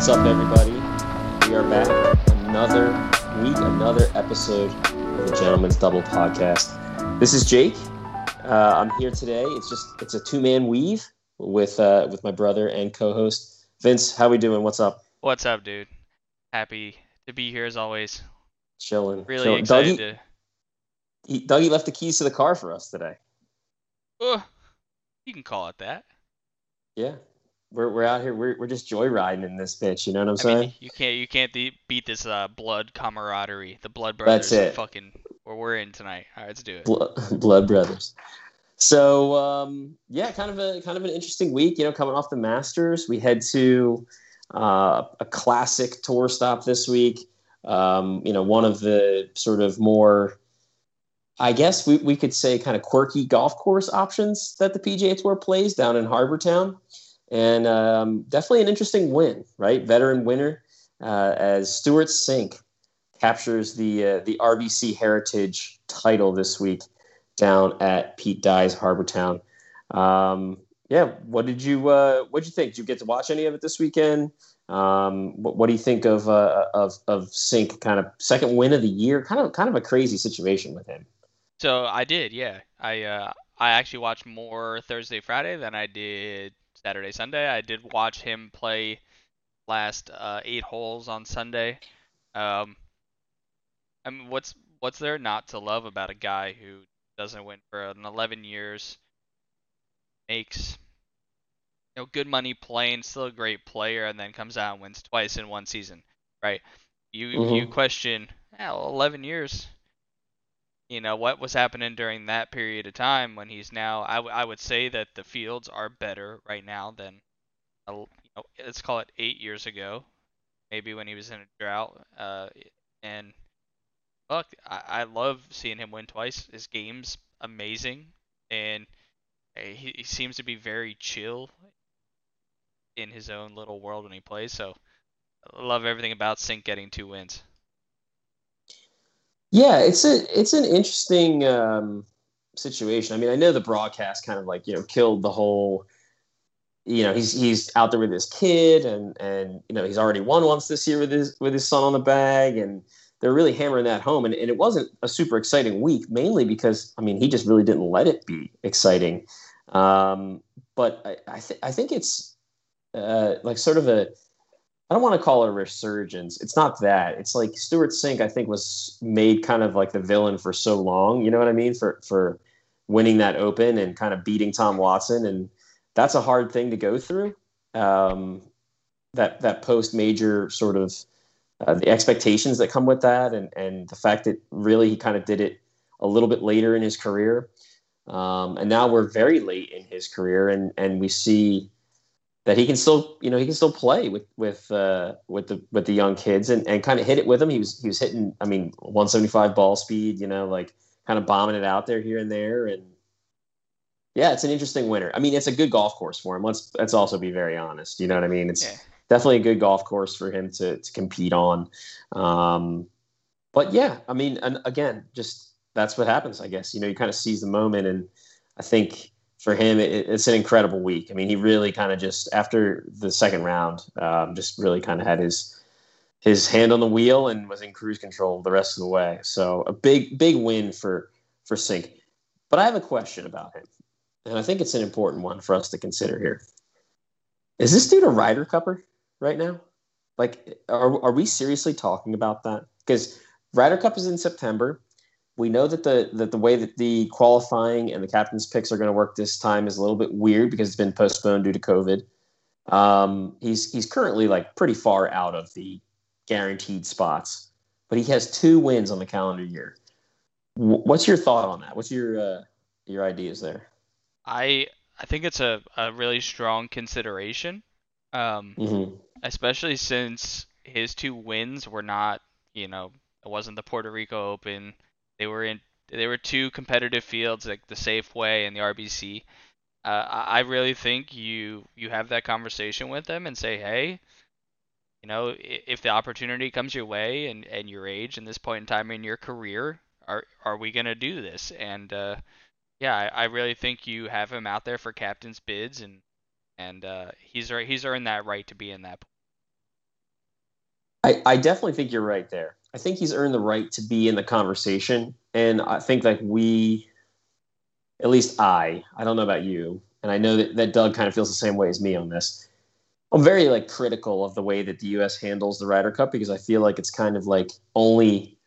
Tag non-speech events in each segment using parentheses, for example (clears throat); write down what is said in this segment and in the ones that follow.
What's up, everybody? We are back. Another week, another episode of the Gentleman's Double podcast. This is Jake. Uh, I'm here today. It's just it's a two man weave with uh, with my brother and co-host Vince. How we doing? What's up? What's up, dude? Happy to be here as always. Chilling. Really chilling. excited Dougie, to. he, Dougie left the keys to the car for us today. Oh, you can call it that. Yeah, we're we're out here. We're we're just joyriding in this bitch. You know what I'm I saying? mean, you can't you can't beat this uh, blood camaraderie. The blood brothers. That's it. Fucking, where we're in tonight. All right, let's do it. Blood, (laughs) Blood Brothers. So um, yeah, kind of a kind of an interesting week. You know, coming off the Masters, we head to uh, a classic tour stop this week. Um, you know, one of the sort of more, I guess we, we could say, kind of quirky golf course options that the PGA Tour plays down in Harbour Town, and um, definitely an interesting win, right? Veteran winner uh, as Stewart Cink captures the uh, the RBC Heritage title this week down at Pete Dye's Harbour Town. Um, yeah, what did you uh, what did you think? Did you get to watch any of it this weekend? Um, what, what do you think of uh, of of Cink? Kind of second win of the year. Kind of kind of a crazy situation with him. So I did, yeah. I uh, I actually watched more Thursday, Friday than I did Saturday, Sunday. I did watch him play last uh, eight holes on Sunday. Um, I mean, what's what's there not to love about a guy who doesn't win for an 11 years, makes you know good money playing, still a great player, and then comes out and wins twice in one season, right? You you Mhm. question, yeah, well, 11 years. You know what was happening during that period of time when he's now. I, w- I would say that the fields are better right now than, a you know, let's call it eight years ago, maybe when he was in a drought. Uh, and look, I, I love seeing him win twice. His game's amazing, and uh, he, he seems to be very chill in his own little world when he plays. So I love everything about Cink getting two wins. Yeah, it's a it's an interesting um, situation. I mean, I know the broadcast kind of like you know killed the whole. You know, he's he's out there with his kid, and and you know he's already won once this year with his with his son on the bag, and they're really hammering that home. And, and it wasn't a super exciting week, mainly because I mean he just really didn't let it be exciting. Um, but I I, th- I think it's uh, like sort of a I don't want to call it a resurgence. It's not that. It's like Stewart Cink, I think, was made kind of like the villain for so long. You know what I mean? For for winning that Open and kind of beating Tom Watson, and that's a hard thing to go through. Um, that that post major sort of uh, the expectations that come with that, and and the fact that really he kind of did it a little bit later in his career, um, and now we're very late in his career, and and we see that he can still you know he can still play with with uh, with the with the young kids and, and kind of hit it with them. He was he was hitting I mean 175 ball speed, you know, like kind of bombing it out there here and there and yeah, it's an interesting winter. I mean, it's a good golf course for him. Let's let's also be very honest. You know what I mean? It's Yeah. definitely a good golf course for him to to compete on. Um, but yeah, I mean, and again, just that's what happens, I guess. You know, you kind of seize the moment, and I think for him, it, it's an incredible week. I mean, he really kind of just after the second round, um, just really kind of had his his hand on the wheel and was in cruise control the rest of the way. So a big big win for for Cink. But I have a question about him, and I think it's an important one for us to consider here. Is this dude a Ryder Cupper right now? Like, are are we seriously talking about that? Because Ryder Cup is in September. We know that the that the way that the qualifying and the captain's picks are going to work this time is a little bit weird because it's been postponed due to COVID. Um, he's he's currently like pretty far out of the guaranteed spots, but he has two wins on the calendar year. Wh- What's your thought on that? What's your uh, your ideas there? I I think it's a, a really strong consideration, um, Mm-hmm. especially since his two wins were not, you know, it wasn't the Puerto Rico Open. They were in they were two competitive fields like the Safeway and the RBC. Uh, I really think you you have that conversation with them and say, hey, you know, if the opportunity comes your way and and your age and this point in time in your career, are are we gonna do this? And uh, yeah, I, I really think you have him out there for captain's bids, and and uh, he's he's earned that right to be in that. I, I definitely think you're right there. I think he's earned the right to be in the conversation. And I think like we, at least I, I don't know about you, and I know that, that Doug kind of feels the same way as me on this. I'm very like critical of the way that the U.S. handles the Ryder Cup because I feel like it's kind of like only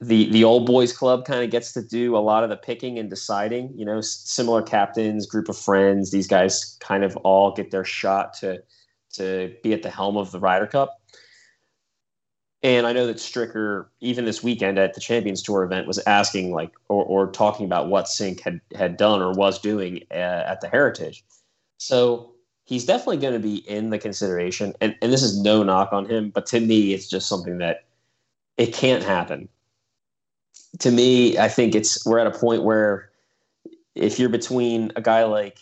the the old boys club kind of gets to do a lot of the picking and deciding. You know, similar captains, group of friends. These guys kind of all get their shot to to be at the helm of the Ryder Cup. And I know that Stricker, even this weekend at the Champions Tour event, was asking like or, or talking about what Cink had had done or was doing uh, at the Heritage. So he's definitely going to be in the consideration. And and this is no knock on him, but to me, it's just something that it can't happen. To me, I think it's we're at a point where if you're between a guy like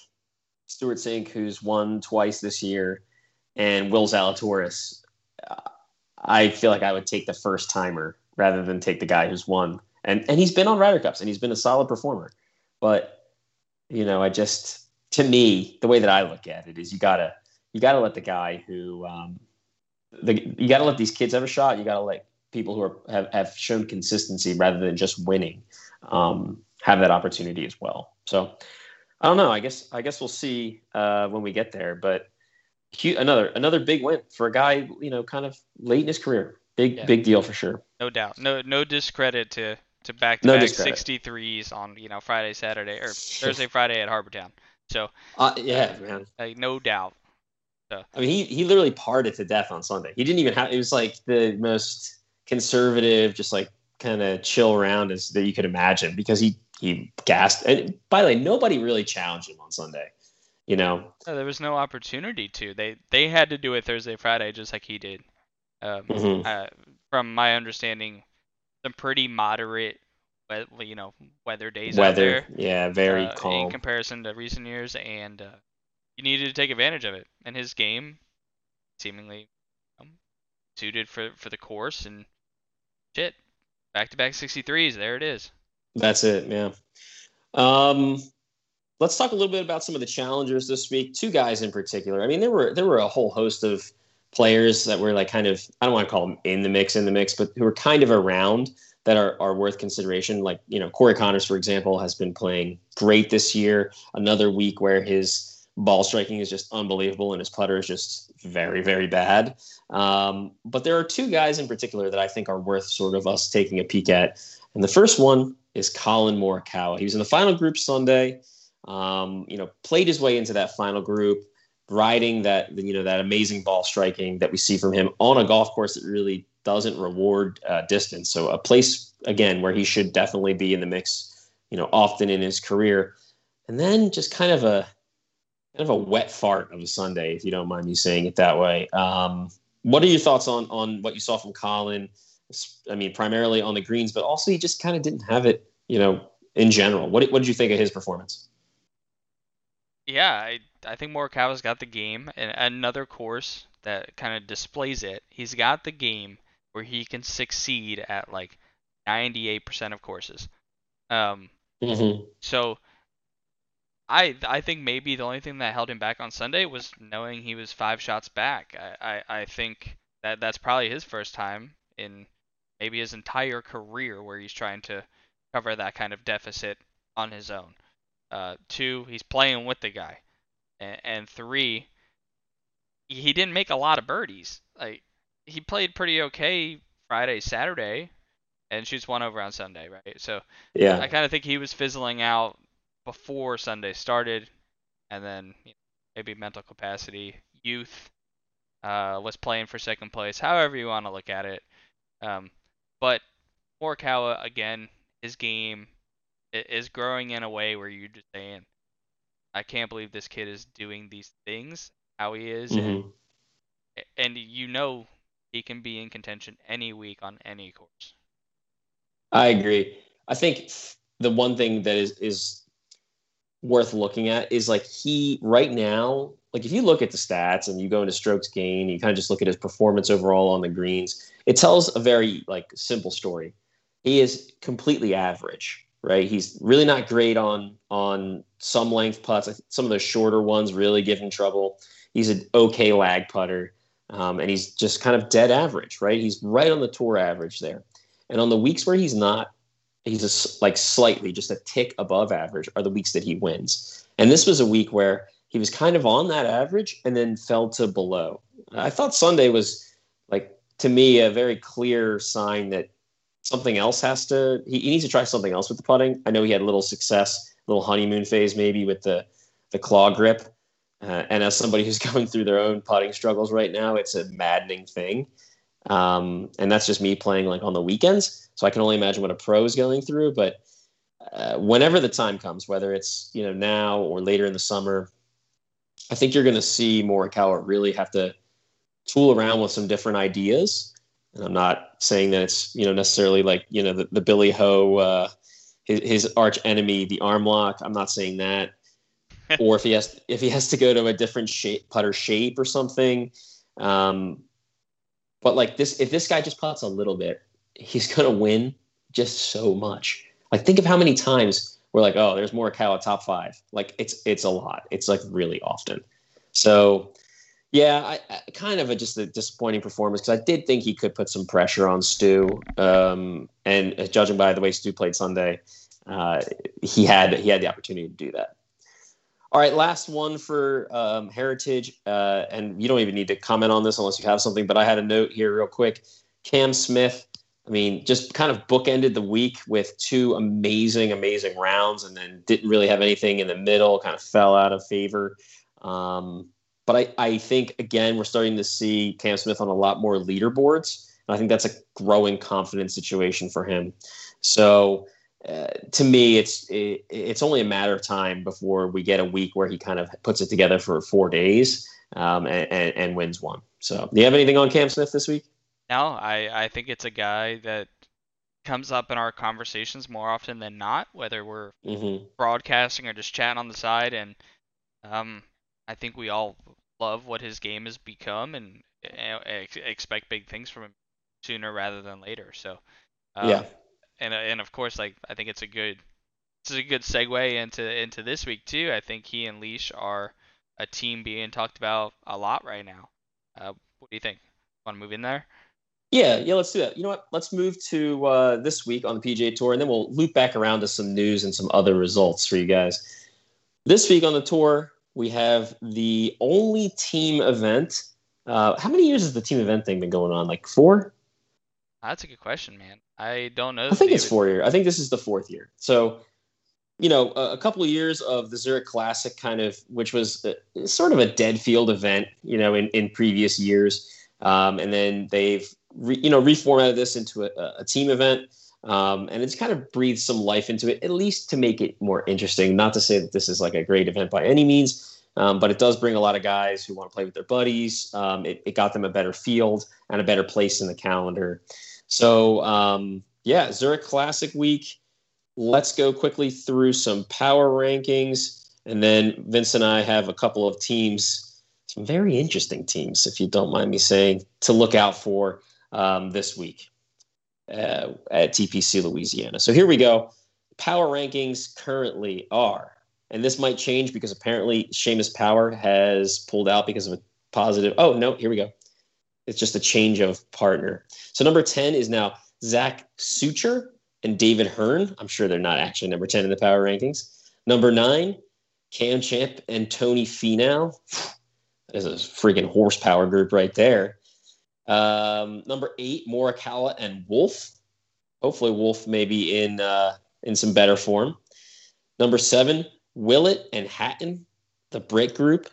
Stewart Cink, who's won twice this year, and Will Zalatoris, I feel like I would take the first timer rather than take the guy who's won. And and he's been on Ryder Cups and he's been a solid performer. But you know, I just to me, the way that I look at it is you gotta you gotta let the guy who um, the you gotta let these kids have a shot. You gotta let people who are have, have shown consistency rather than just winning um, have that opportunity as well. So I don't know. I guess I guess we'll see uh, when we get there. But another another big win for a guy you know kind of late in his career. Big yeah. big deal for sure. No doubt. No no discredit to to back to back 63s on you know Friday Saturday or (laughs) Thursday Friday at Harbour Town. So uh, yeah man, like, no doubt. So. I mean he he literally parted to death on Sunday. He didn't even have it was like the most conservative, just like kind of chill around as that you could imagine because he he gassed. And by the way, nobody really challenged him on Sunday you know. No, there was no opportunity to. They they had to do it Thursday, Friday, just like he did. Um, mm-hmm. uh, from my understanding, some pretty moderate, you know, weather days weather, out there. Yeah, very uh, calm in comparison to recent years, and uh, you needed to take advantage of it. And his game, seemingly, um, suited for for the course, and shit, back to back 63s. There it is. That's it. Yeah. Um, Let's talk a little bit about some of the challengers this week. Two guys in particular. I mean, there were there were a whole host of players that were like kind of I don't want to call them in the mix in the mix, but who were kind of around that are, are worth consideration. Like, you know, Corey Conners, for example, has been playing great this year. Another week where his ball striking is just unbelievable and his putter is just very, very bad. Um, but there are two guys in particular that I think are worth sort of us taking a peek at. And the first one is Collin Morikawa. He was in the final group Sunday. Um, you know, played his way into that final group, riding that you know that amazing ball striking that we see from him on a golf course that really doesn't reward uh, distance. So a place again where he should definitely be in the mix, you know, often in his career. And then just kind of a kind of a wet fart of a Sunday, if you don't mind me saying it that way. Um, what are your thoughts on on what you saw from Collin? I mean, primarily on the greens, but also he just kind of didn't have it, you know, in general. What what did you think of his performance? Yeah, I I think Morikawa's got the game, and another course that kind of displays it. He's got the game where he can succeed at like 98% of courses. Um, mm-hmm. So I I think maybe the only thing that held him back on Sunday was knowing he was five shots back. I, I, I think that that's probably his first time in maybe his entire career where he's trying to cover that kind of deficit on his own. Uh, two, he's playing with the guy, and, and three, he didn't make a lot of birdies. Like he played pretty okay Friday, Saturday, and shoots one over on Sunday, right? So yeah, I kind of think he was fizzling out before Sunday started, and then you know, maybe mental capacity, youth, uh, was playing for second place, however you want to look at it. Um, but Morikawa again, his game is growing in a way where you're just saying, I can't believe this kid is doing these things how he is, mm-hmm. and, and you know he can be in contention any week on any course. I agree. I think the one thing that is is worth looking at is like he right now, like if you look at the stats and you go into strokes gain, you kind of just look at his performance overall on the greens, it tells a very like simple story. He is completely average right? He's really not great on on some length putts. Some of the shorter ones really give him trouble. He's an okay lag putter. um, and he's just kind of dead average, right? He's right on the tour average there. And on the weeks where he's not, he's a, like slightly just a tick above average are the weeks that he wins. And this was a week where he was kind of on that average and then fell to below. I thought Sunday was like to me a very clear sign that something else has to he, he needs to try something else with the putting. I know he had a little success, little honeymoon phase maybe with the the claw grip. Uh, and as somebody who's (laughs) going through their own putting struggles right now, it's a maddening thing. Um, and that's just me playing like on the weekends. So I can only imagine what a pro is going through. But uh, whenever the time comes, whether it's you know now or later in the summer, I think you're going to see Morikawa really have to tool around with some different ideas. And I'm not saying that it's you know necessarily like you know the, the Billy Ho, uh, his, his arch enemy, the arm lock. I'm not saying that. (laughs) or if he has if he has to go to a different shape putter shape or something. Um, but like this, if this guy just puts a little bit, he's gonna win just so much. Like think of how many times we're like, oh, there's more Morikawa top five. Like it's it's a lot. It's like really often. So yeah, I, I kind of a, just a disappointing performance because I did think he could put some pressure on Stu. Um, and uh, judging by the way Stu played Sunday, uh, he had he had the opportunity to do that. All right, last one for um, Heritage, uh, and you don't even need to comment on this unless you have something. But I had a note here, real quick. Cam Smith, I mean, just kind of bookended the week with two amazing, amazing rounds, and then didn't really have anything in the middle. Kind of fell out of favor. Um, but I, I think again, we're starting to see Cam Smith on a lot more leaderboards, and I think that's a growing confidence situation for him. So uh, to me, it's it, it's only a matter of time before we get a week where he kind of puts it together for four days um, and, and, and, wins one. So, do you have anything on Cam Smith this week? No, I, I think it's a guy that comes up in our conversations more often than not, whether we're mm-hmm. broadcasting or just chatting on the side. And um, I think we all love what his game has become and uh, expect big things from him sooner rather than later. So, um, yeah and and of course, like I think it's a good it's a good segue into into this week too. I think he and Leash are a team being talked about a lot right now. Uh, what do you think? Want to move in there? Yeah, yeah, let's do that. You know what? Let's move to uh, this week on the PGA Tour, and then we'll loop back around to some news and some other results for you guys. This week on the tour, we have the only team event. Uh, how many years has the team event thing been going on? Like four? That's a good question, man. I don't know. I think it's four year. I think this is the fourth year. So, you know, a, a couple of years of the Zurich Classic, kind of, which was a, sort of a dead field event, you know, in, in previous years, um, and then they've re, you know reformatted this into a, a team event. Um, and it's kind of breathed some life into it, at least to make it more interesting. Not to say that this is like a great event by any means, um, but it does bring a lot of guys who want to play with their buddies. Um, it, it, got them a better field and a better place in the calendar. So um, yeah, Zurich Classic week. Let's go quickly through some power rankings, and then Vince and I have a couple of teams, some very interesting teams, if you don't mind me saying, to look out for um, this week uh, at TPC Louisiana. So here we go. Power rankings currently are, and this might change because apparently Seamus Power has pulled out because of a positive. Oh no, here we go. It's just a change of partner. So number 10 is now Zach Sucher and David Hearn. I'm sure they're not actually number 10 in the power rankings. Number nine, Cam Champ and Tony Finau. (sighs) That is a freaking horsepower group right there. Um, number eight, Morikawa and Wolff. Hopefully, Wolff may be in uh, in some better form. Number seven, Willett and Hatton, the Brit group.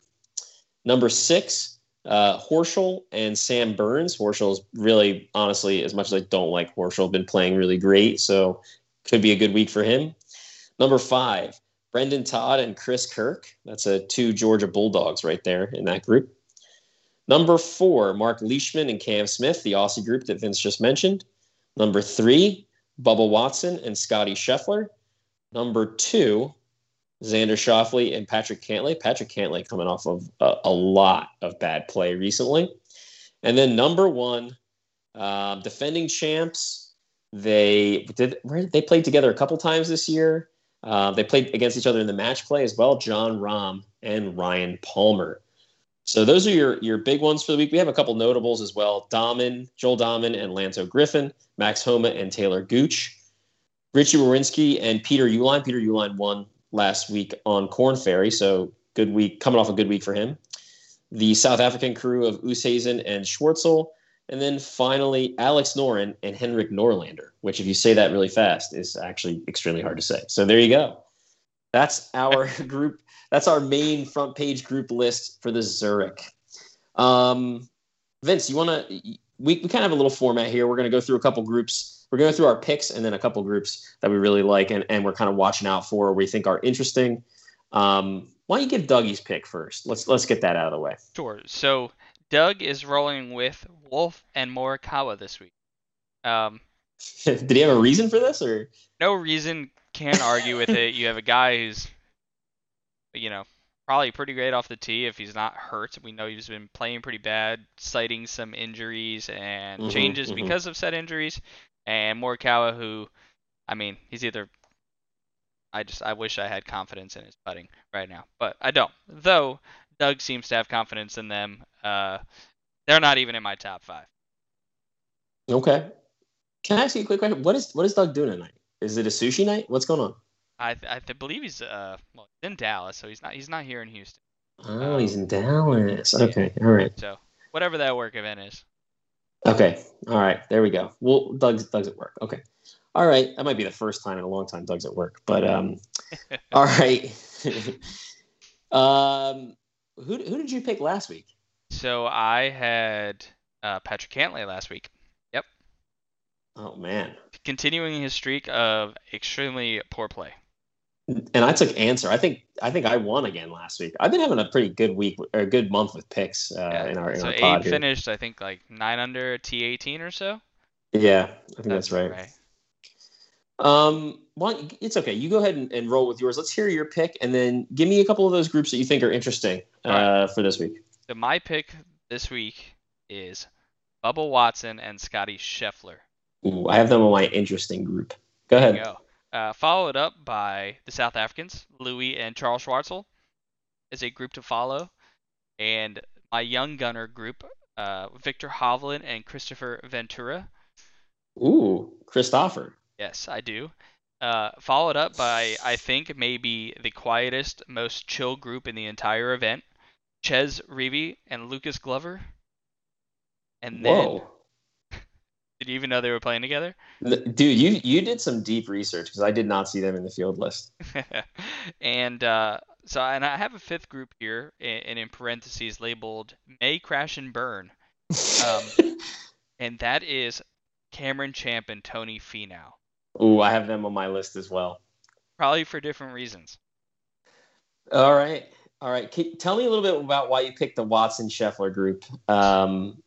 Number six, uh, Horschel and Sam Burns. Horschel's really, honestly, as much as I don't like Horschel, been playing really great. So could be a good week for him. Number five, Brendon Todd and Chris Kirk. That's a two Georgia Bulldogs right there in that group. Number four, Mark Leishman and Cam Smith, the Aussie group that Vince just mentioned. Number three, Bubba Watson and Scotty Scheffler. Number two, Xander Schauffele and Patrick Cantlay. Patrick Cantlay coming off of a, a lot of bad play recently. And then number one, um, defending champs. They did they played together a couple times this year. Uh, they played against each other in the match play as well. Jon Rahm and Ryan Palmer. So those are your your big ones for the week. We have a couple notables as well: Dahmen, Joel Dahmen, and Lanto Griffin, Max Homa, and Taylor Gooch, Richy Werenski, and Peter Uihlein. Peter Uihlein won last week on Korn Ferry, so good week, coming off a good week for him. The South African crew of Oosthuizen and Schwartzel, and then finally Alex Noren and Henrik Norlander, which, if you say that really fast, is actually extremely hard to say. So there you go. That's our (laughs) group. That's our main front page group list for the Zurich. Um, Vince, you want to? We, we kind of have a little format here. We're going to go through a couple groups. We're going through our picks and then a couple groups that we really like and, and we're kind of watching out for or we think are interesting. Um, why don't you give Dougie's pick first? Let's let's get that out of the way. Sure. So Doug is rolling with Wolff and Morikawa this week. Um, (laughs) Did he have a reason for this, or no reason? Can't argue with it. You have a guy who's, you know, probably pretty great off the tee if he's not hurt. We know he's been playing pretty bad, citing some injuries and Mhm, changes mhm. because of said injuries. And Morikawa, who, I mean, he's either. I just I wish I had confidence in his putting right now, but I don't. Though Doug seems to have confidence in them. Uh, they're not even in my top five. okay? Can I ask you a quick question? What is what is Doug doing tonight? Is it a sushi night? What's going on? I I believe he's uh well in Dallas, so he's not he's not here in Houston. Oh, he's in Dallas. Okay, all right. So whatever that work event is. Okay, all right. There we go. Well, Doug's Doug's at work. Okay, all right. That might be the first time in a long time Doug's at work, but um, (laughs) all right. (laughs) um, who who did you pick last week? So I had uh, Patrick Cantlay last week. Yep, Oh man, continuing his streak of extremely poor play. And I took answer. I think I think I won again last week. I've been having a pretty good week or a good month with picks uh, Yeah, in our in so our Abe pod here. finished I think like nine under T18 or so. Yeah, I think that's, right. right. Um, well, it's okay. You go ahead and, and roll with yours. Let's hear your pick, and then give me a couple of those groups that you think are interesting uh, All for this week. So my pick this week is Bubba Watson and Scotty Scheffler. Ooh, I have them on my interesting group. Go There ahead. you go. Uh, followed up by the South Africans, Louis and Charles Schwartzel, is a group to follow, and my young gunner group, uh, Viktor Hovland and Kristoffer Ventura. Ooh, Christopher. Yes, I do. Uh, followed up by I think maybe the quietest, most chill group in the entire event, Chez Reavie and Lucas Glover. And then, Whoa, did you even know they were playing together? Dude, you you did some deep research because I did not see them in the field list. (laughs) and uh, so, and I have a fifth group here, and in parentheses labeled "May Crash and Burn," Um, (laughs) and that is Cameron Champ and Tony Finau, Ooh, I have them on my list as well. probably for different reasons. All right, all right. Can, tell me a little bit about why you picked the Watson Scheffler group um,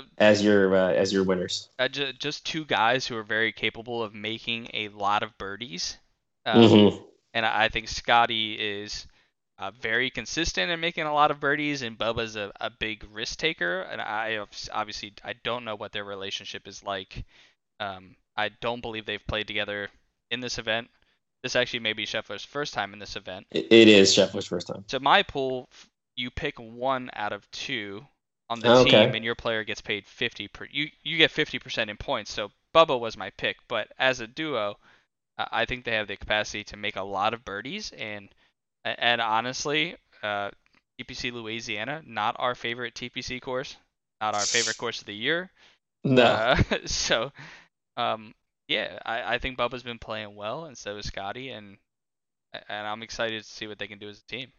The, as your uh, as your winners. uh, ju- just two guys who are very capable of making a lot of birdies. Um, Mhm. And I think Scotty is uh, very consistent in making a lot of birdies, and Bubba's a, a big risk taker. And I obviously I don't know what their relationship is like. Um, I don't believe they've played together in this event. This actually may be Scheffler's first time in this event. It, it is Scheffler's first time. So my pool, you pick one out of two on the Okay. team, and your player gets paid 50 per. You you get 50% in points. So Bubba was my pick, but as a duo, uh, I think they have the capacity to make a lot of birdies, and and honestly, uh, TPC Louisiana, not our favorite TPC course, not our favorite course of the year. (laughs) No, Uh, (laughs) so, um, yeah, I, I think Bubba's been playing well, and so is Scotty, and and I'm excited to see what they can do as a team.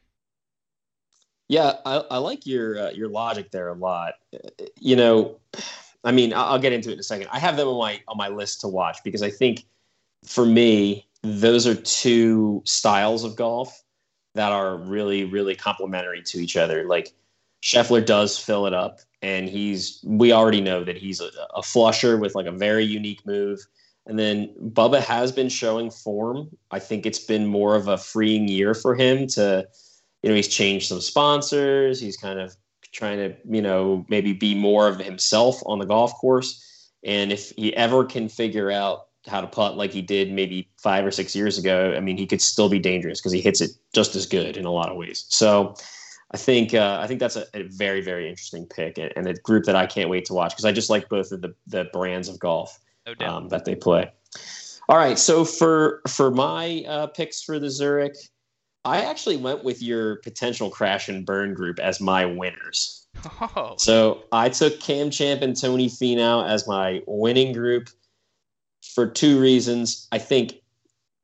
Yeah, I, I like your uh, your logic there a lot. You know, I mean, I'll, I'll get into it in a second. I have them on my on my list to watch because I think for me those are two styles of golf that are really really complementary to each other. Like Scheffler does fill it up, and he's we already know that he's a, a flusher with like a very unique move. And then Bubba has been showing form. I think it's been more of a freeing year for him to you know he's changed some sponsors. He's kind of trying to you know maybe be more of himself on the golf course. And if he ever can figure out how to putt like he did maybe five or six years ago i mean he could still be dangerous because he hits it just as good in a lot of ways. So I think uh, I think that's a, a, very very interesting pick and, and, a group that I can't wait to watch because I just like both of the the brands of golf no um, that they play. All right, so for for my uh, picks for the Zurich, I actually went with your potential crash and burn group as my winners. Oh. So I took Cam Champ and Tony Finau as my winning group for two reasons. I think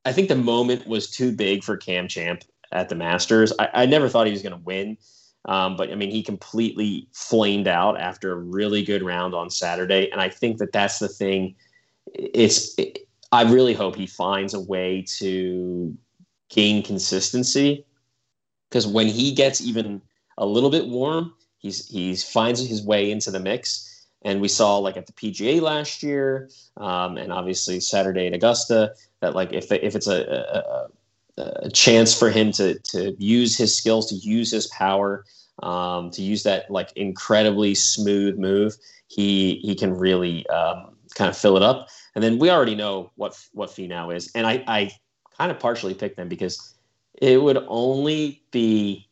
I think the moment was too big for Cam Champ at the Masters. I, I never thought he was going to win, um, but I mean he completely flamed out after a really good round on Saturday, and I think that that's the thing. It's it, I really hope he finds a way to gain consistency because when he gets even a little bit warm, he's he finds his way into the mix. And we saw like at the PGA last year, um, and obviously Saturday at Augusta, that like if if it's a, a, a chance for him to to use his skills, to use his power, um, to use that like incredibly smooth move, he he can really um, kind of fill it up. And then we already know what what Finau is, and I I kind of partially picked them because it would only be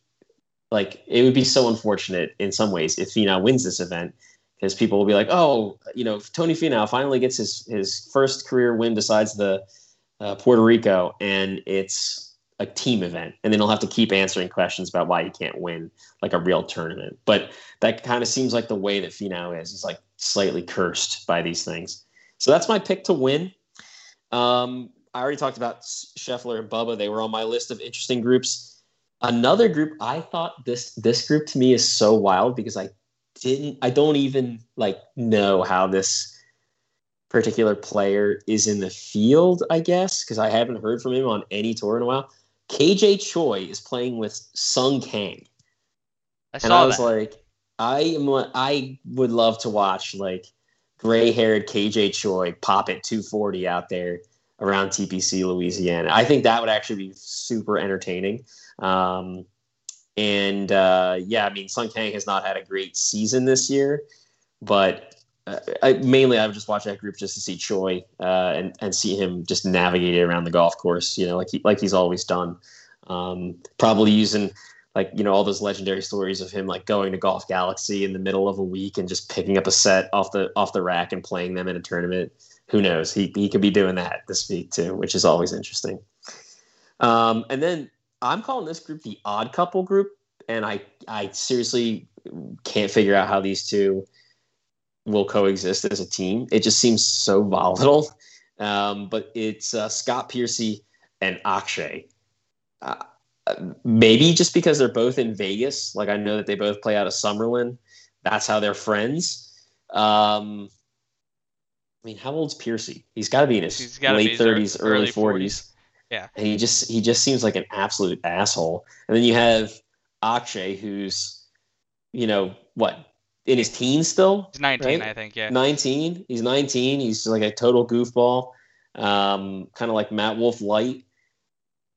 like it would be so unfortunate in some ways if Finau wins this event because people will be like, oh, you know, Tony Finau finally gets his his first career win besides the uh, Puerto Rico, and it's a team event, and then he'll have to keep answering questions about why he can't win like a real tournament. But that kind of seems like the way that Finau is. He's like slightly cursed by these things. So that's my pick to win. Um, I already talked about Scheffler and Bubba. They were on my list of interesting groups. Another group I thought this this group to me is so wild because I didn't I don't even like know how this particular player is in the field, I guess, because I haven't heard from him on any tour in a while. KJ Choi is playing with Sung Kang. I and I was that. like, I am I would love to watch like gray haired KJ Choi pop at 240 out there around TPC Louisiana. I think that would actually be super entertaining. Um, and uh, yeah, I mean, Sung Kang has not had a great season this year, but uh, I, mainly I've just watched that group just to see Choi uh, and and see him just navigate it around the golf course, you know, like he, like he's always done. Um, probably using like you know all those legendary stories of him like going to Golf Galaxy in the middle of a week and just picking up a set off the off the rack and playing them in a tournament. Who knows? He he could be doing that this week too, which is always interesting. Um, and then I'm calling this group the Odd Couple group, and I I seriously can't figure out how these two will coexist as a team. It just seems so volatile. Um, but it's uh, Scott Piercy and Akshay. Uh, maybe just because they're both in Vegas. Like I know that they both play out of Summerlin. That's how they're friends. Um, I mean, how old's Piercy? He's got to be in his late thirties, early forties. Yeah, and he just he just seems like an absolute asshole. And then you have Akshay, who's you know what in his teens still. He's nineteen, right? I think. Yeah, nineteen. He's nineteen. He's like a total goofball, um, kind of like Matt Wolff light.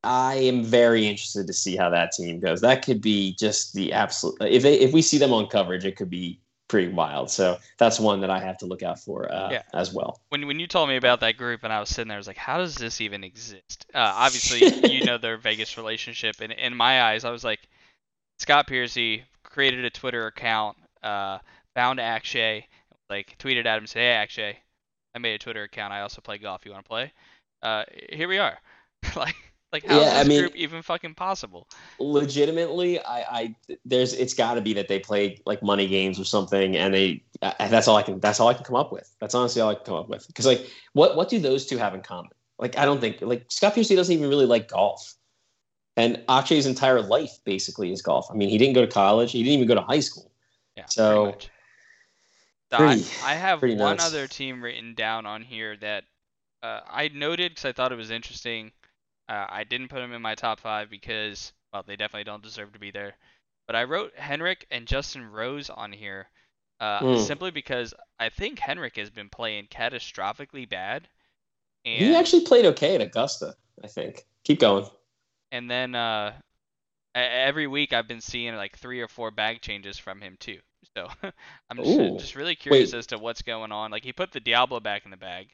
I am very interested to see how that team goes. That could be just the absolute. If they if we see them on coverage, it could be pretty wild. So that's one that I have to look out for uh, yeah. as well. When when you told me about that group and I was sitting there, I was like, how does this even exist? Uh, (laughs) obviously, you know their Vegas relationship, and in my eyes, I was like, Scott Piercy created a Twitter account, uh, found Akshay, like tweeted at him, said, hey Akshay, I made a Twitter account. I also play golf. You want to play? Uh, here we are. (laughs) like like, how yeah, is this I mean, group even fucking possible? Legitimately, I, I there's it's got to be that they played like money games or something, and they I, that's all I can that's all I can come up with. That's honestly all I can come up with. Because like, what what do those two have in common? Like, I don't think like Scott Piercy doesn't even really like golf, and Akshay's entire life basically is golf. I mean, he didn't go to college. He didn't even go to high school. Yeah. So. Pretty, I, I have one nuts. other team written down on here that uh, I noted because I thought it was interesting uh, I didn't put them in my top five because, well, they definitely don't deserve to be there. But I wrote Henrik and Justin Rose on here uh, mm. simply because I think Henrik has been playing catastrophically bad. And, he actually played okay at Augusta, I think. Keep going. And then uh, every week I've been seeing like three or four bag changes from him too. So (laughs) I'm just, just really curious Wait. as to what's going on. Like he put the Diablo back in the bag.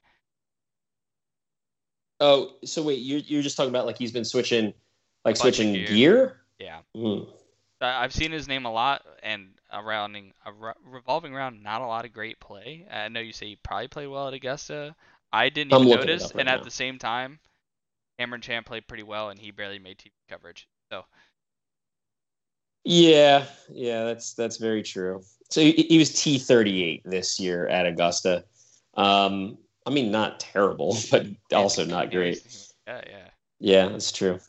Oh, so wait, you're you're just talking about like he's been switching, like switching gear. gear? Yeah. Mm. I've seen his name a lot and around revolving around not a lot of great play. I know you say he probably played well at Augusta. I didn't even notice, right and now. at the same time, Cameron Champ played pretty well, and he barely made TV coverage. So. Yeah, yeah, that's that's very true. So he, he was T thirty eight this year at Augusta. Um, I mean, not terrible, (laughs) but also not great. Yeah, yeah. Yeah, that's true.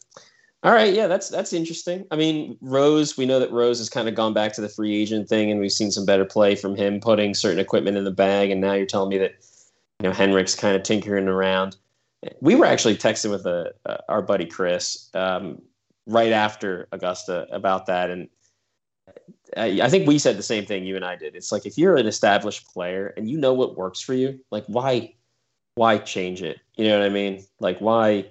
All right, yeah, that's that's interesting. I mean, Rose, we know that Rose has kind of gone back to the free agent thing, and we've seen some better play from him putting certain equipment in the bag. And now you're telling me that you know Henrik's kind of tinkering around. We were actually texting with a, uh, our buddy Chris um, right after Augusta about that, and I, I think we said the same thing you and I did. It's like if you're an established player and you know what works for you, like why why change it? You know what I mean? Like why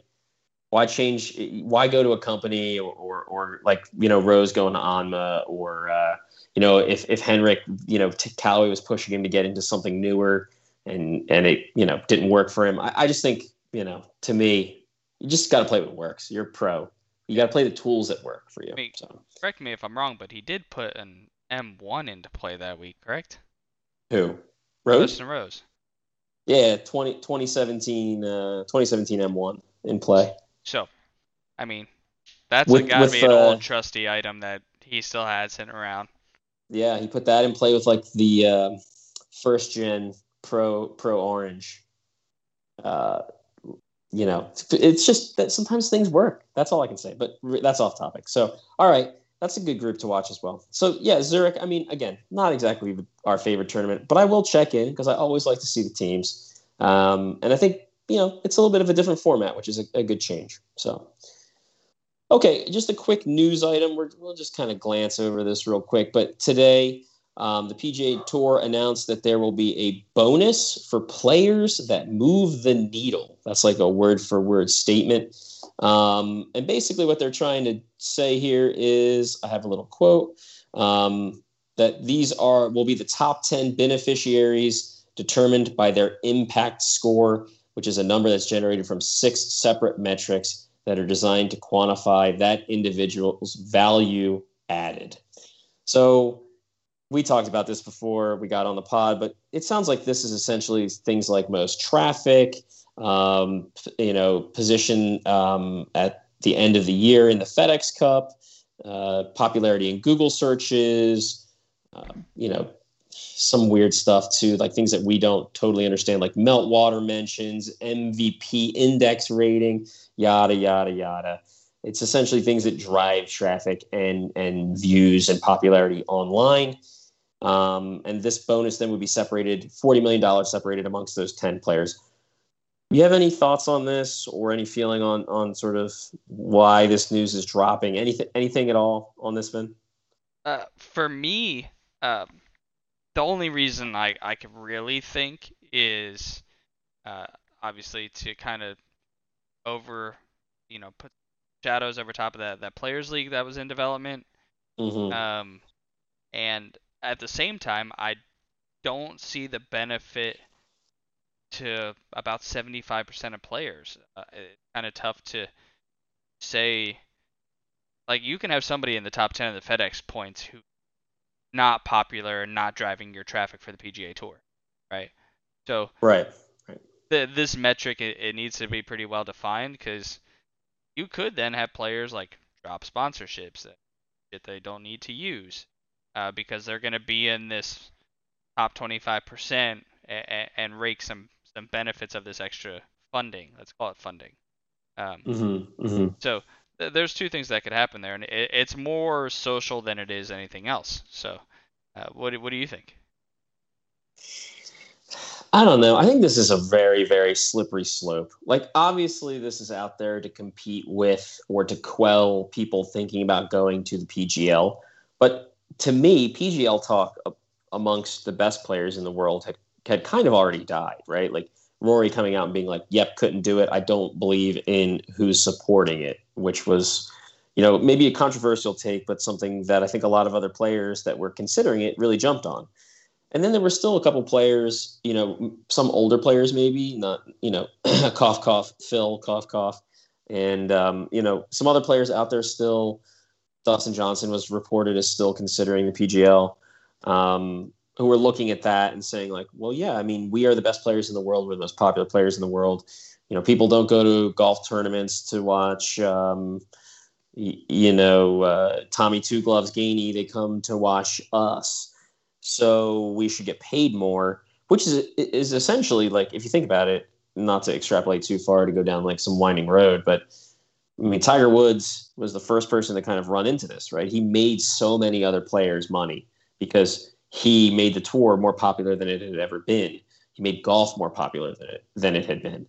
why change? Why go to a company or, or, or like you know Rose going to Honma or uh, you know if if Henrik you know t- Callaway was pushing him to get into something newer and and it you know didn't work for him. I, I just think you know to me you just got to play what works. You're pro. You got to play the tools that work for you. So. Correct me if I'm wrong, but he did put an M1 into play that week, correct? Who? Rose? Justin Rose. Yeah, 20, 2017, uh, 2017 M1 in play. So, I mean, that's with, got to be an uh, old trusty item that he still had sitting around. Yeah, he put that in play with like the uh, first gen Pro Pro Orange. Uh, you know, it's just that sometimes things work. That's all I can say. But that's off topic. So, all right, that's a good group to watch as well. So, yeah, Zurich. I mean, again, not exactly our favorite tournament, but I will check in because I always like to see the teams. Um, and I think you know, it's a little bit of a different format, which is a, a good change. So, okay, just a quick news item. we will just kind of glance over this real quick. But today, um, the PGA Tour announced that there will be a bonus for players that move the needle. That's like a word for word statement. Um, and basically, what they're trying to say here is I have a little quote um, that these are will be the top 10 beneficiaries determined by their impact score which is a number that's generated from six separate metrics that are designed to quantify that individual's value added. So we talked about this before we got on the pod, but it sounds like this is essentially things like most traffic, um, you know, position um, at the end of the year in the FedEx Cup, uh, popularity in Google searches, uh, you know, some weird stuff too, like things that we don't totally understand, like meltwater mentions, MVP index rating, yada yada yada. It's essentially things that drive traffic and and views and popularity online. Um, and this bonus then would be separated, forty million dollars separated amongst those ten players. Do You have any thoughts on this, or any feeling on on sort of why this news is dropping? Anything anything at all on this, Vin? Uh, for me, um, the only reason I, I could really think is uh, obviously to kind of over, you know, put shadows over top of that, that players league that was in development. Mm-hmm. Um, and at the same time, I don't see the benefit to about 75% of players. Uh, it's kind of tough to say. Like you can have somebody in the top 10 of the FedEx points who not popular and not driving your traffic for the PGA Tour, right? So right, right. The, this metric it, it needs to be pretty well defined because you could then have players like drop sponsorships that, that they don't need to use uh, because they're going to be in this top 25% and, and rake some some benefits of this extra funding. Let's call it funding. Um, mm-hmm, mm-hmm. So there's two things that could happen there, and it, it's more social than it is anything else. So, uh, what what do you think? I don't know. I think this is a very very slippery slope. Like obviously, this is out there to compete with or to quell people thinking about going to the PGL. But to me, PGL talk amongst the best players in the world had, had kind of already died, right? Like Rory coming out and being like, "Yep, couldn't do it. I don't believe in who's supporting it," which was, you know, maybe a controversial take, but something that I think a lot of other players that were considering it really jumped on. And then there were still a couple players, you know, some older players maybe, not, you know, (clears throat) cough cough, Phil cough cough, and um, you know, some other players out there still Dustin Johnson was reported as still considering the PGL. Um, who were looking at that and saying like, well, yeah, I mean, we are the best players in the world. We're the most popular players in the world. You know, people don't go to golf tournaments to watch, um, y- you know, uh, Tommy Two Gloves Gainey. They come to watch us. So we should get paid more, which is is essentially like, if you think about it, not to extrapolate too far to go down like some winding road, but I mean, Tiger Woods was the first person to kind of run into this, right? He made so many other players money because he made the tour more popular than it had ever been. He made golf more popular than it than it had been.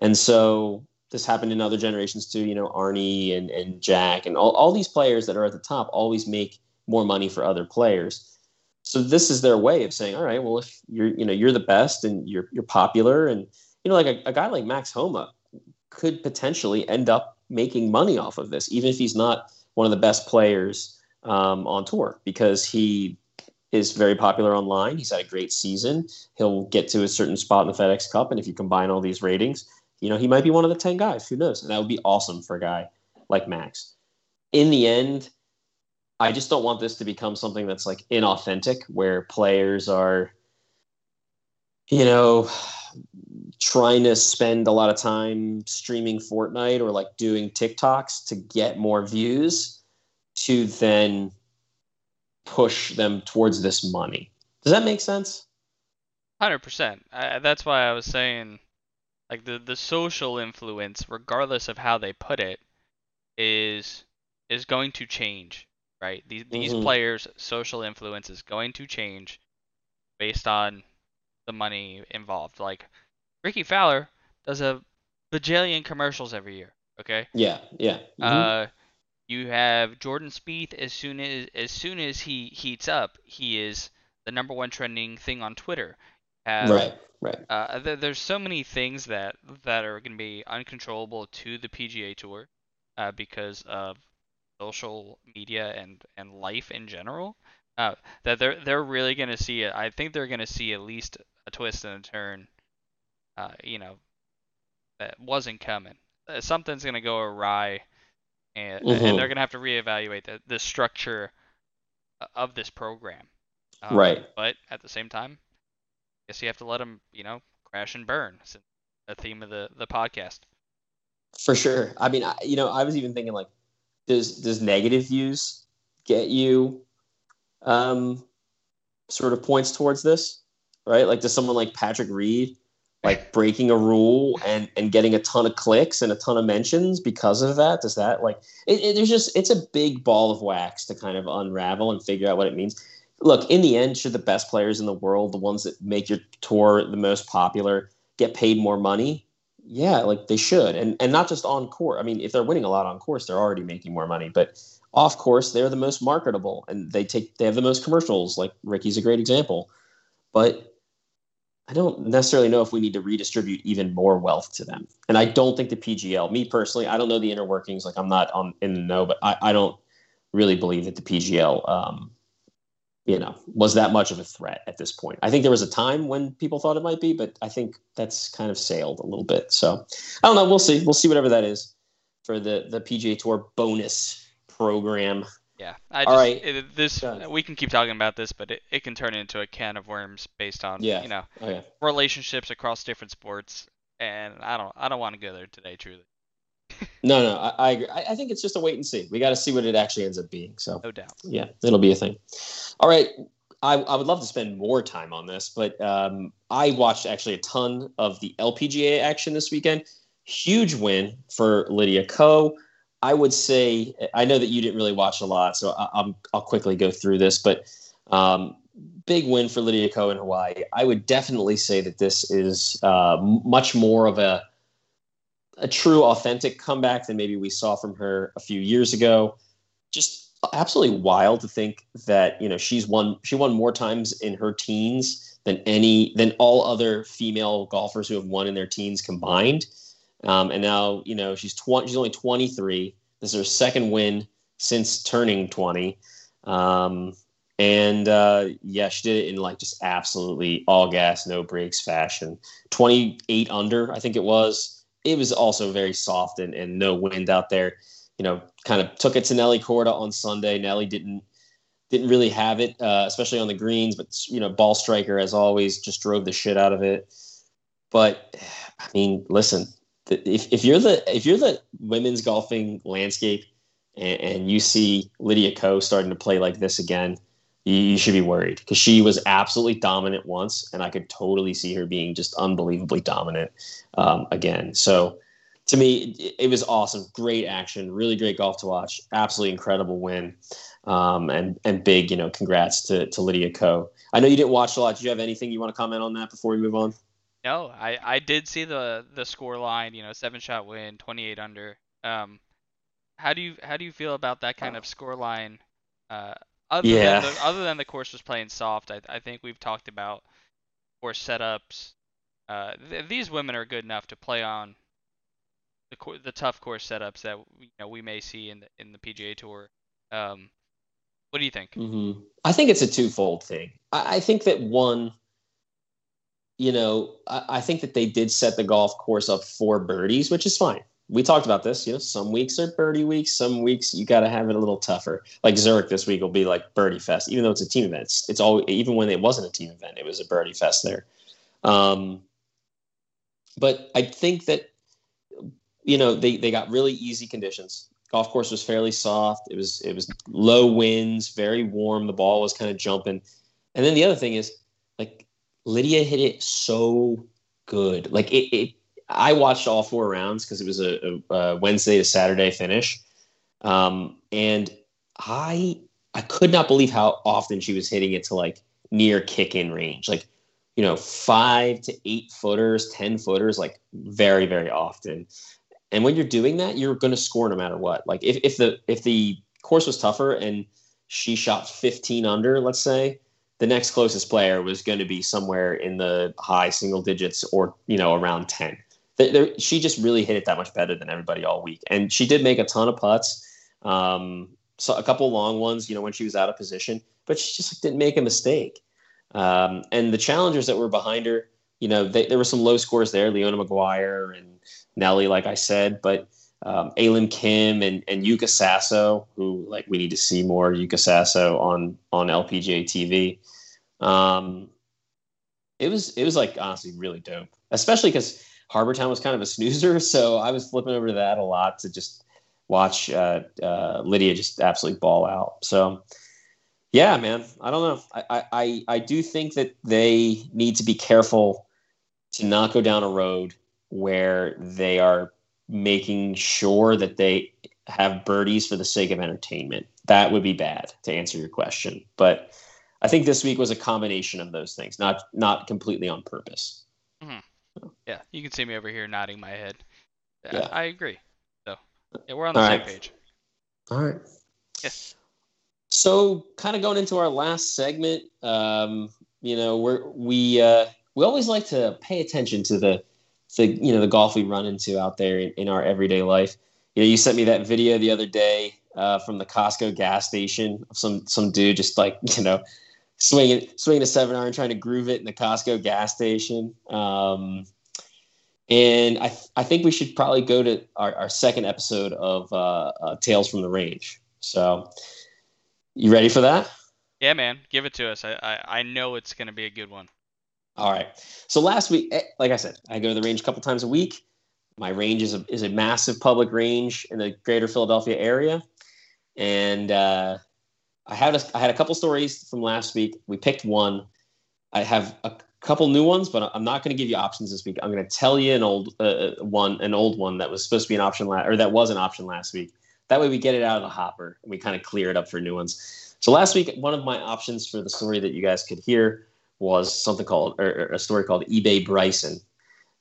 And so this happened in other generations too, you know, Arnie and, and Jack and all, all these players that are at the top always make more money for other players. So this is their way of saying, all right, well, if you're, you know, you're the best and you're, you're popular and, you know, like a, a guy like Max Homa could potentially end up making money off of this, even if he's not one of the best players um, on tour because he is very popular online. He's had a great season. He'll get to a certain spot in the FedEx Cup, and if you combine all these ratings, you know he might be one of the ten guys. Who knows? And that would be awesome for a guy like Max. In the end, I just don't want this to become something that's like inauthentic, where players are, you know, trying to spend a lot of time streaming Fortnite or like doing TikToks to get more views to then push them towards this money. Does that make sense? Hundred percent. That's why I was saying, like the the social influence, regardless of how they put it, is is going to change, right? These these mm-hmm. players' social influence is going to change based on the money involved. Like Rickie Fowler does a bajillion commercials every year. Okay. Yeah. Yeah. Mm-hmm. Uh, you have Jordan Spieth. As soon as as soon as he heats up, he is the number one trending thing on Twitter. Have, right. Right. Uh, th- there's so many things that that are going to be uncontrollable to the PGA Tour uh, because of social media and and life in general. Uh, that they're they're really going to see it. I think they're going to see at least a twist and a turn. Uh, you know, that wasn't coming. Uh, something's going to go awry and, mm-hmm. and they're going to have to reevaluate the, the structure of this program. Um, right. But at the same time, I guess you have to let them, you know, crash and burn. It's a theme of the, the podcast. For sure. I mean, I, you know, I was even thinking like, does does negative views get you um, sort of points towards this, right? Like, does someone like Patrick Reed like breaking a rule and and getting a ton of clicks and a ton of mentions because of that? Does that like it, it, there's just it's a big ball of wax to kind of unravel and figure out what it means. Look in the end should the best players in the world the ones that make your tour the most popular get paid more money? Yeah like they should. And and not just on course i mean if they're winning a lot on course they're already making more money. But off course they're the most marketable and they take they have the most commercials. Like Rickie's a great example. But I don't necessarily know if we need to redistribute even more wealth to them. And I don't think the PGL, me personally, I don't know the inner workings. Like I'm not on in the know, but I, I don't really believe that the PGL, um, you know, was that much of a threat at this point. I think there was a time when people thought it might be, but I think that's kind of sailed a little bit. So I don't know. We'll see. We'll see whatever that is for the the PGA Tour bonus program. Yeah. I just, All right. It, this we can keep talking about this, but it, it can turn into a can of worms based on yeah. you know oh, yeah. relationships across different sports, and I don't I don't want to go there today, truly. (laughs) no, no, I, I agree. I, I, think it's just a wait and see. We got to see what it actually ends up being. So no doubt. Yeah, it'll be a thing. All right. I, I would love to spend more time on this, but um, I watched actually a ton of the LPGA action this weekend. Huge win for Lydia Ko. I would say I know that you didn't really watch a lot, so I, will I'll quickly go through this. But um, big win for Lydia Ko in Hawaii. I would definitely say that this is uh, much more of a a true, authentic comeback than maybe we saw from her a few years ago. Just absolutely wild to think that you know she's won she won more times in her teens than any than all other female golfers who have won in their teens combined. Um, and now, you know, she's 20, she's only 23. This is her second win since turning 20. Um, and uh, yeah, she did it in like just absolutely all gas, no brakes fashion. 28 under, I think it was. It was also very soft and, and no wind out there. you know, kind of took it to Nelly Korda on Sunday. Nelly didn't didn't really have it, uh, especially on the greens, but you know, ball striker as always just drove the shit out of it. But I mean, listen, if, if you're the if you're the women's golfing landscape and, and you see Lydia Ko starting to play like this again, you, you should be worried because she was absolutely dominant once, and I could totally see her being just unbelievably dominant um, again. So to me, it, it was awesome, great action, really great golf to watch, absolutely incredible win. Um, and and big, you know, congrats to to Lydia Ko. I know you didn't watch a lot. Do you have anything you want to comment on that before we move on? No, I, I did see the the score line. You know, seven shot win, 28 under. Um, how do you how do you feel about that kind of score line? Uh, other Yeah. than the, other than the course was playing soft, I I think we've talked about course setups. Uh, th- these women are good enough to play on the cour the tough course setups that you know we may see in the in the PGA Tour. Um, what do you think? hmm I think it's a twofold thing. I, I think that one, you know, I, I think that they did set the golf course up for birdies, which is fine. We talked about this. You know, some weeks are birdie weeks. Some weeks you got to have it a little tougher. Like Zurich this week will be like birdie fest, even though it's a team event. It's, it's all even when it wasn't a team event, it was a birdie fest there. Um, but I think that you know they they got really easy conditions. Golf course was fairly soft. It was it was low winds, very warm. The ball was kind of jumping. And then the other thing is Lydia hit it so good. Like it, it I watched all four rounds because it was a, a, a Wednesday to Saturday finish, um, and I I could not believe how often she was hitting it to like near kick in range, like you know five to eight footers, ten footers, like very very often. And when you're doing that, you're going to score no matter what. Like if, if the if the course was tougher and she shot 15 under, let's say, the next closest player was going to be somewhere in the high single digits or you know around 10 There- there- she just really hit it that much better than everybody all week. And she did make a ton of putts um, so a couple long ones you know when she was out of position but she just didn't make a mistake. Um, and the challengers that were behind her you know they, there were some low scores there Leona Maguire and nelly like i said but um, A Lim Kim and, and Yuka Saso, who like we need to see more Yuka Saso on on LPGA TV. Um, it was it was like honestly really dope, especially because Harbour Town was kind of a (laughs) snoozer, so I was flipping over to that a lot to just watch uh, uh, Lydia just absolutely ball out. So yeah, man, I don't know. I I I do think that they need to be careful to not go down a road where they are making sure that they have birdies for the sake of entertainment. That would be bad to answer your question. But I think this week was a combination of those things, not not completely on purpose. Yeah, you can see me over here nodding my head. I- Yeah. I, agree. So yeah, we're on the All same right. page. All right. Yeah. So, kind of going into our last segment, um, you know, we're we uh, we always like to pay attention to the the you know the golf we run into out there in, in our everyday life. You know, you sent me that video the other day uh, from the Costco gas station of some some dude just like (laughs) you know swinging swinging a seven iron trying to groove it in the Costco gas station. Um, and I I think we should probably go to our, our second episode of uh, uh, Tales from the Range. So, you ready for that? Yeah, man, give it to us. I I, I know it's gonna be a good one. All right. So last week, eh, like I said, I go to the range a couple times a week. My range is a, is a massive public range in the greater Philadelphia area. And uh, I, had a, I had a couple stories from last week. We picked one. I have a couple new ones, but I'm not going to give you options this week. I'm going to tell you an old uh, one, an old one that was supposed to be an option last, or that was an option last week. That way we get it out of the hopper and we kind of clear it up for new ones. So last week, one of my options for the story that you guys could hear was something called or, a story called eBay Bryson.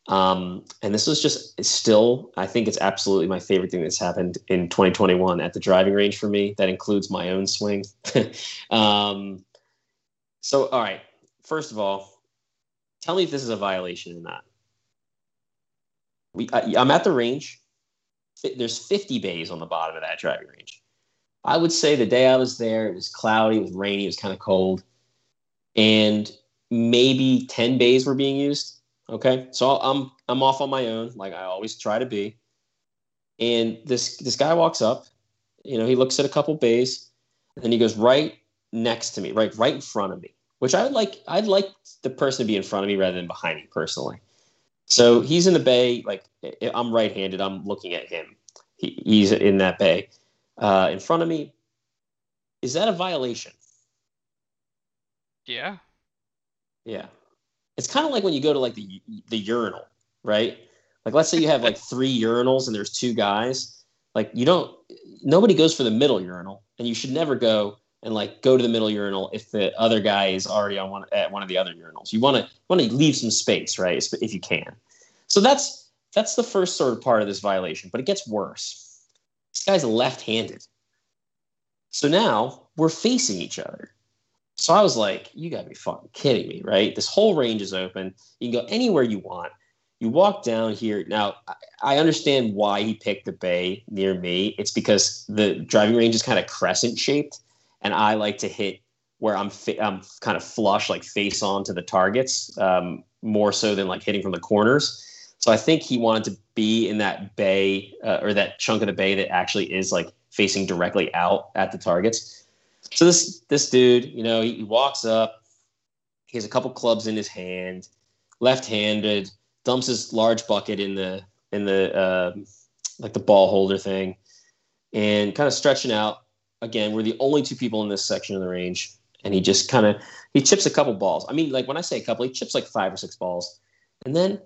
Um, and this was just still, I think it's absolutely my favorite thing that's happened in 2021 at the driving range for me. That includes my own swing. (laughs) um, so, all right. First of all, tell me if this is a violation or not. We, I, I'm at the range. There's 50 bays on the bottom of that driving range. I would say the day I was there, it was cloudy, it was rainy, it was kind of cold, and maybe 10 bays were being used. Okay, so I'm I'm off on my own, like I always try to be. And this this guy walks up You know, he looks at a couple bays, and then he goes right next to me, right, right in front of me. Which I would like. I'd like the person to be in front of me rather than behind me personally. So he's in the bay. Like I'm right-handed. I'm looking at him. He, he's in that bay uh, in front of me. Is that a violation? Yeah. Yeah. It's kind of like when you go to like the the urinal, right? Like let's say you have like (laughs) three urinals and there's two guys. Like you don't nobody goes for the middle urinal and you should never go and like go to the middle urinal if the other guy is already on one at one of the other urinals. You want to want to leave some space, right? If you can. So that's that's the first sort of part of this violation, but it gets worse. This guy's left-handed. So now we're facing each other. So I was like, you gotta be fucking kidding me, right? This whole range is open. You can go anywhere you want. You walk down here. Now, I understand why he picked the bay near me. It's because the driving range is kind of crescent shaped, and I like to hit where I'm I'm kind of flush, like face on to the targets, um, more so than like hitting from the corners. So I think he wanted to be in that bay uh, or that chunk of the bay that actually is like facing directly out at the targets. So this this dude, you know, he, he walks up. He has a couple clubs in his hand, left-handed. Dumps his large bucket in the in the uh, like the ball holder thing, and kind of stretching out. Again, we're the only two people in this section of the range, and he just kind of he chips a couple balls. I mean, like when I say a couple, he chips like five or six balls, and then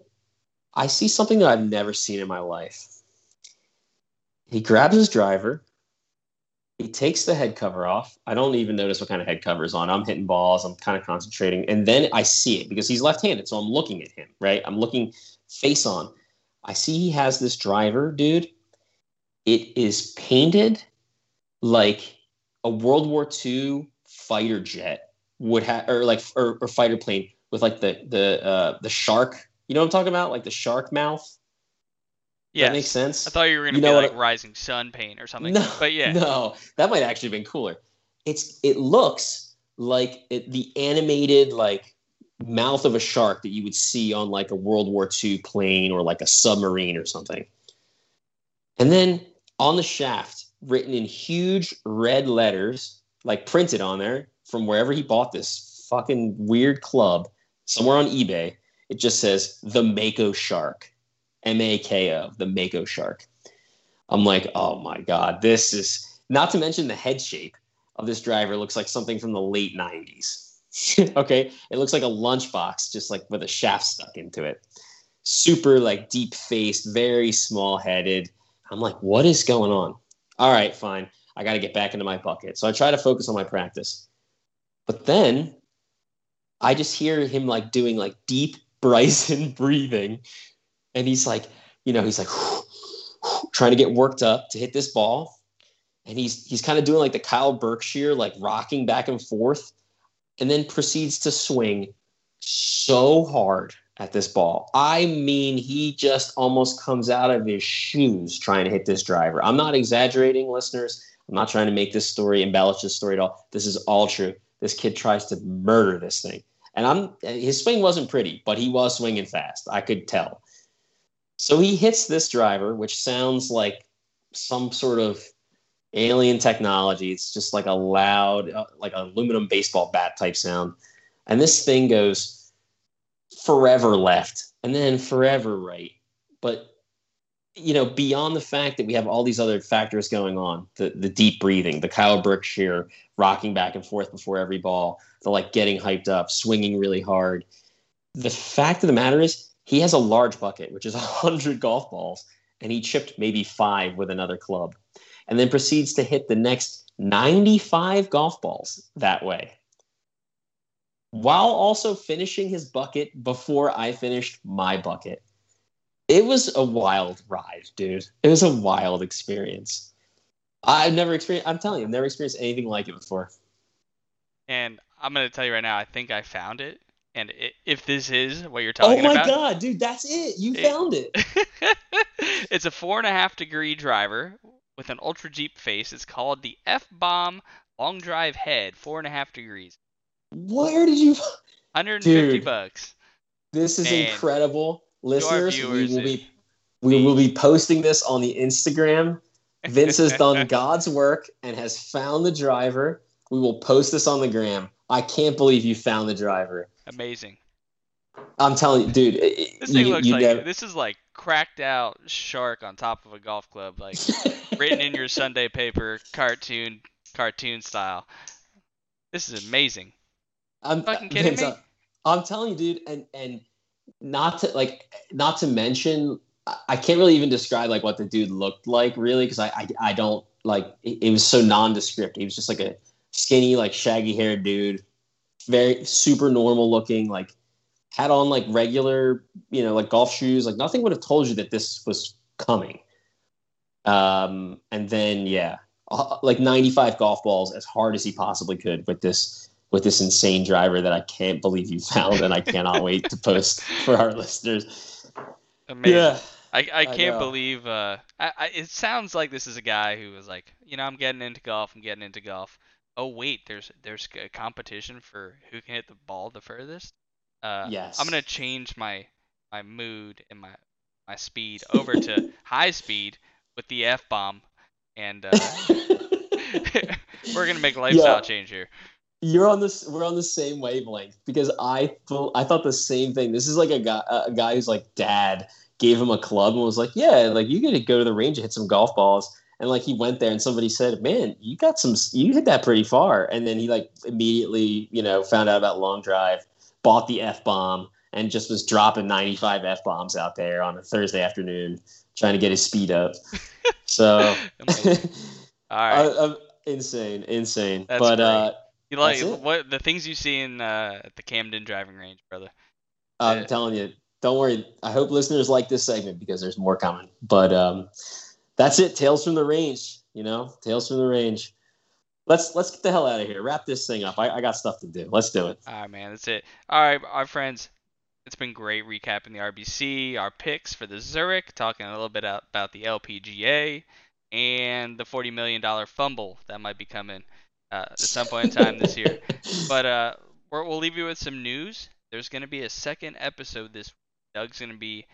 I see something that I've never seen in my life. He grabs his driver, he takes the head cover off. I don't even notice what kind of head cover is on. I'm hitting balls. I'm kind of concentrating. And then I see it because he's left handed. So I'm looking at him, right? I'm looking face on. I see he has this driver, dude. It is painted like a World War II fighter jet would have, or like, or, or, fighter plane with like the, the, uh, the shark. You know what I'm talking about? Like the shark mouth yeah, that makes sense. I thought you were gonna you be like I, Rising Sun paint or something. No, but yeah, no, that might actually have been cooler. It's it looks like it, the animated like mouth of a shark that you would see on like a World War II plane or like a submarine or something. And then on the shaft, written in huge red letters, like printed on there from wherever he bought this fucking weird club, somewhere on eBay, it just says the Mako Shark. M A K O, the Mako shark. I'm like, oh my God, this is not to mention the head shape of this driver looks like something from the late 90s. (laughs) okay. It looks like a lunchbox, just like with a shaft stuck into it. Super like deep faced, very small headed. I'm like, what is going on? All right, fine. I got to get back into my bucket. So I try to focus on my practice. But then I just hear him like doing like deep (laughs) Bryson breathing and he's like, you know, he's like (sighs) trying to get worked up to hit this ball, and he's he's kind of doing like the Kyle Berkshire, like rocking back and forth, and then proceeds to swing so hard at this ball. I mean, he just almost comes out of his shoes trying to hit this driver. I'm not exaggerating, listeners. I'm not trying to make this story embellish this story at all. This is all true. This kid tries to murder this thing. And I'm his swing wasn't pretty, but he was swinging fast. I could tell. So he hits this driver, which sounds like some sort of alien technology. It's just like a loud, uh, like an aluminum baseball bat type sound. And this thing goes forever left and then forever right. But you know, beyond the fact that we have all these other factors going on, the the deep breathing, the Kyle Berkshire rocking back and forth before every ball, the like getting hyped up, swinging really hard. The fact of the matter is he has a large bucket, which is (laughs) 100 golf balls, and he chipped maybe five with another club, and then proceeds to hit the next 95 golf balls that way, while also finishing his bucket before I finished my bucket. It was a wild ride, dude. It was a wild experience. I've never experienced, I'm telling you, I've never experienced anything like it before. And I'm going to tell you right now, I think I found it and if this is what you're oh talking about, oh my about, god, dude, that's it. You it, found it. (laughs) it's a four and a half degree driver with an ultra deep face. It's called the F Bomb Long Drive Head, four and a half degrees. Where did you? 150 dude, bucks. This is and incredible, listeners. We will be we will be posting this on the Instagram Vince has done (laughs) God's work and has found the driver. We will post this on the gram. I can't believe you found the driver. Amazing. I'm telling you, dude. This thing looks like never... this is like cracked out shark on top of a golf club, like (laughs) written in your Sunday paper, cartoon, cartoon style. This is amazing. I'm fucking uh, kidding me. I'm telling you, dude, and and not to like not to mention I can't really even describe like what the dude looked like really because I, I, I don't like it, it, was so nondescript. He was just like a skinny like shaggy haired dude, very super normal looking like had on like regular you know like golf shoes like nothing would have told you that this was coming. Um and then yeah uh, like 95 golf balls as hard as he possibly could with this with this insane driver that I can't believe you found and I cannot wait to post for our listeners. Amazing. Yeah. I, I can't I believe. Uh, I, I, it sounds like this is a guy who was like, you know, I'm getting into golf. I'm getting into golf. Oh wait, there's there's a competition for who can hit the ball the furthest. Uh, yes. I'm gonna change my my mood and my my speed over to (laughs) high speed with the f bomb, and uh, (laughs) we're gonna make a lifestyle yeah. change here. You're on this. We're on the same wavelength because I I thought the same thing. This is like a guy a guy who's like dad gave him a club and was like, "Yeah, like you could go to the range and hit some golf balls." And like he went there and somebody said, "Man, you got some. You hit that pretty far." And then he like immediately, you know, found out about long drive, bought the f bomb, and just was dropping 95 f bombs out there on a Thursday afternoon, trying to get his speed up. (laughs) So, (laughs) all right, uh, uh, insane, insane. That's but great. uh, you like what the things you see in uh, at the Camden driving range, brother. I'm uh, telling you, don't worry. I hope listeners like this segment because there's more coming. But um, that's it. Tales from the range. You know, tales from the range. Let's let's get the hell out of here. Wrap this thing up. I, I got stuff to do. Let's do it. All right, man. That's it. All right, our friends. It's been great recapping the RBC, our picks for the Zurich, talking a little bit about the LPGA, and the $40 million fumble that might be coming uh, at some point in time this year. (laughs) But uh, we'll leave you with some news. There's going to be a second episode this Week. Doug's going to be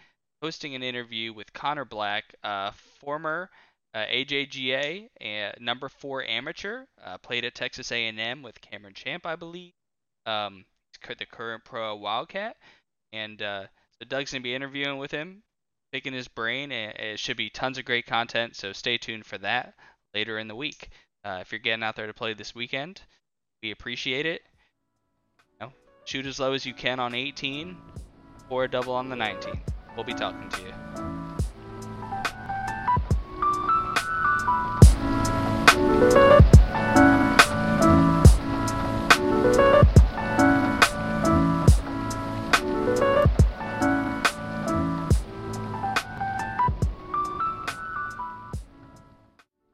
hosting an interview with Connor Black, uh, former uh, AJGA uh, number four amateur, uh, played at Texas A&M with Cameron Champ, I believe. Um, the current pro Wildcat, and uh, so Doug's to be interviewing with him, picking his brain. And it should be tons of great content, so stay tuned for that later in the week. Uh, if you're getting out there to play this weekend, we appreciate it. You know, shoot as low as you can on 18 or a double on the 19. We'll be talking to you. you